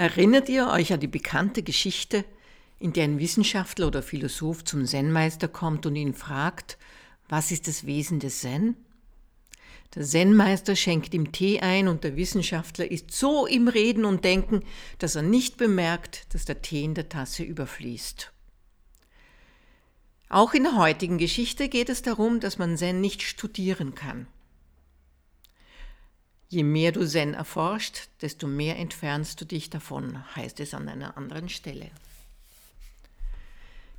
Erinnert ihr euch an die bekannte Geschichte, in der ein Wissenschaftler oder Philosoph zum Zen-Meister kommt und ihn fragt, was ist das Wesen des Zen? Der Zen-Meister schenkt ihm Tee ein und der Wissenschaftler ist so im Reden und Denken, dass er nicht bemerkt, dass der Tee in der Tasse überfließt. Auch in der heutigen Geschichte geht es darum, dass man Zen nicht studieren kann. Je mehr du Zen erforscht, desto mehr entfernst du dich davon, heißt es an einer anderen Stelle.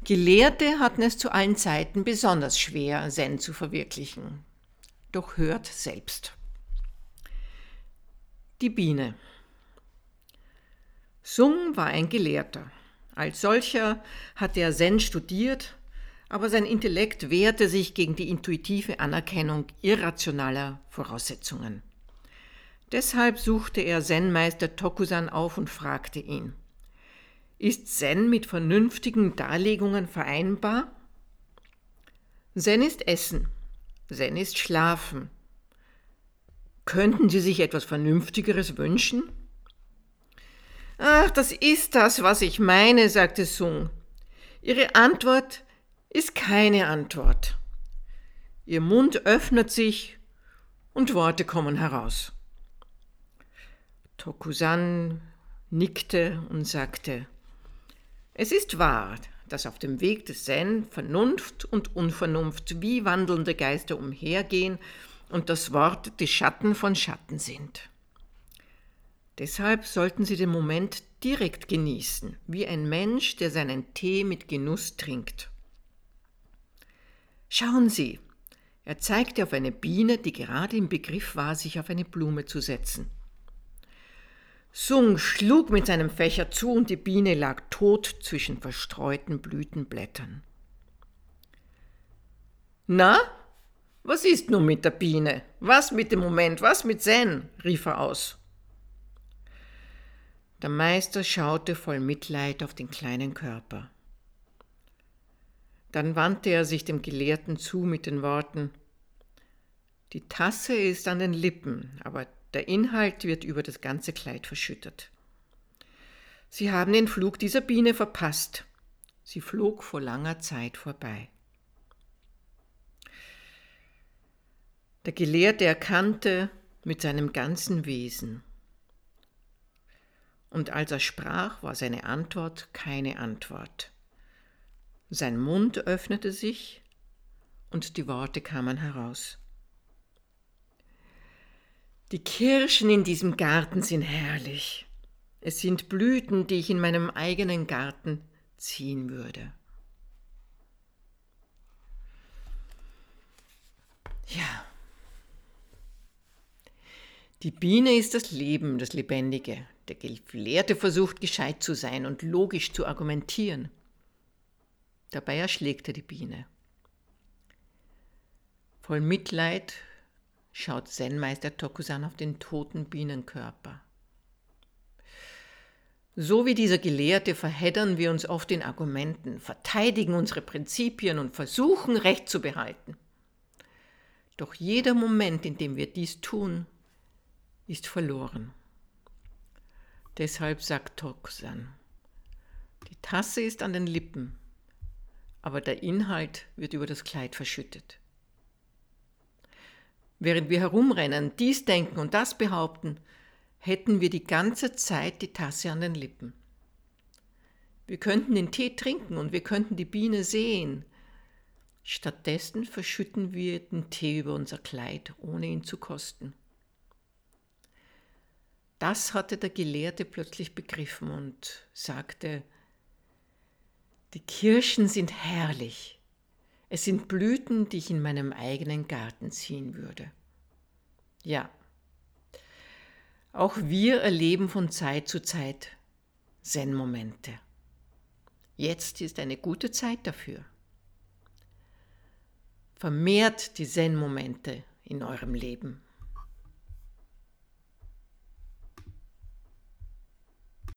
Gelehrte hatten es zu allen Zeiten besonders schwer, Zen zu verwirklichen. Doch hört selbst. Die Biene. Sung war ein Gelehrter. Als solcher hatte er Zen studiert, aber sein Intellekt wehrte sich gegen die intuitive Anerkennung irrationaler Voraussetzungen. Deshalb suchte er Zen-Meister Tokusan auf und fragte ihn, ist Zen mit vernünftigen Darlegungen vereinbar? Zen ist Essen, Zen ist Schlafen. Könnten Sie sich etwas Vernünftigeres wünschen? Ach, das ist das, was ich meine, sagte Sung. Ihre Antwort ist keine Antwort. Ihr Mund öffnet sich und Worte kommen heraus. Tokusan nickte und sagte, es ist wahr, dass auf dem Weg des Zen Vernunft und Unvernunft wie wandelnde Geister umhergehen und das Wort die Schatten von Schatten sind. Deshalb sollten Sie den Moment direkt genießen, wie ein Mensch, der seinen Tee mit Genuss trinkt. Schauen Sie, er zeigte auf eine Biene, die gerade im Begriff war, sich auf eine Blume zu setzen. Sung schlug mit seinem Fächer zu und die Biene lag tot zwischen verstreuten Blütenblättern. Na, was ist nun mit der Biene? Was mit dem Moment? Was mit Zen? rief er aus. Der Meister schaute voll Mitleid auf den kleinen Körper. Dann wandte er sich dem Gelehrten zu mit den Worten Die Tasse ist an den Lippen, aber der Inhalt wird über das ganze Kleid verschüttet. Sie haben den Flug dieser Biene verpasst. Sie flog vor langer Zeit vorbei. Der Gelehrte erkannte mit seinem ganzen Wesen. Und als er sprach, war seine Antwort keine Antwort. Sein Mund öffnete sich und die Worte kamen heraus. Die Kirschen in diesem Garten sind herrlich. Es sind Blüten, die ich in meinem eigenen Garten ziehen würde. Ja. Die Biene ist das Leben, das Lebendige. Der Gelehrte versucht gescheit zu sein und logisch zu argumentieren. Dabei erschlägt er die Biene. Voll Mitleid schaut Zen-Meister Tokusan auf den toten Bienenkörper. So wie dieser Gelehrte verheddern wir uns oft in Argumenten, verteidigen unsere Prinzipien und versuchen Recht zu behalten. Doch jeder Moment, in dem wir dies tun, ist verloren. Deshalb sagt Tokusan, die Tasse ist an den Lippen, aber der Inhalt wird über das Kleid verschüttet. Während wir herumrennen, dies denken und das behaupten, hätten wir die ganze Zeit die Tasse an den Lippen. Wir könnten den Tee trinken und wir könnten die Biene sehen. Stattdessen verschütten wir den Tee über unser Kleid, ohne ihn zu kosten. Das hatte der Gelehrte plötzlich begriffen und sagte, die Kirschen sind herrlich, es sind Blüten, die ich in meinem eigenen Garten ziehen würde. Ja, auch wir erleben von Zeit zu Zeit Zen-Momente. Jetzt ist eine gute Zeit dafür. Vermehrt die Zen-Momente in eurem Leben.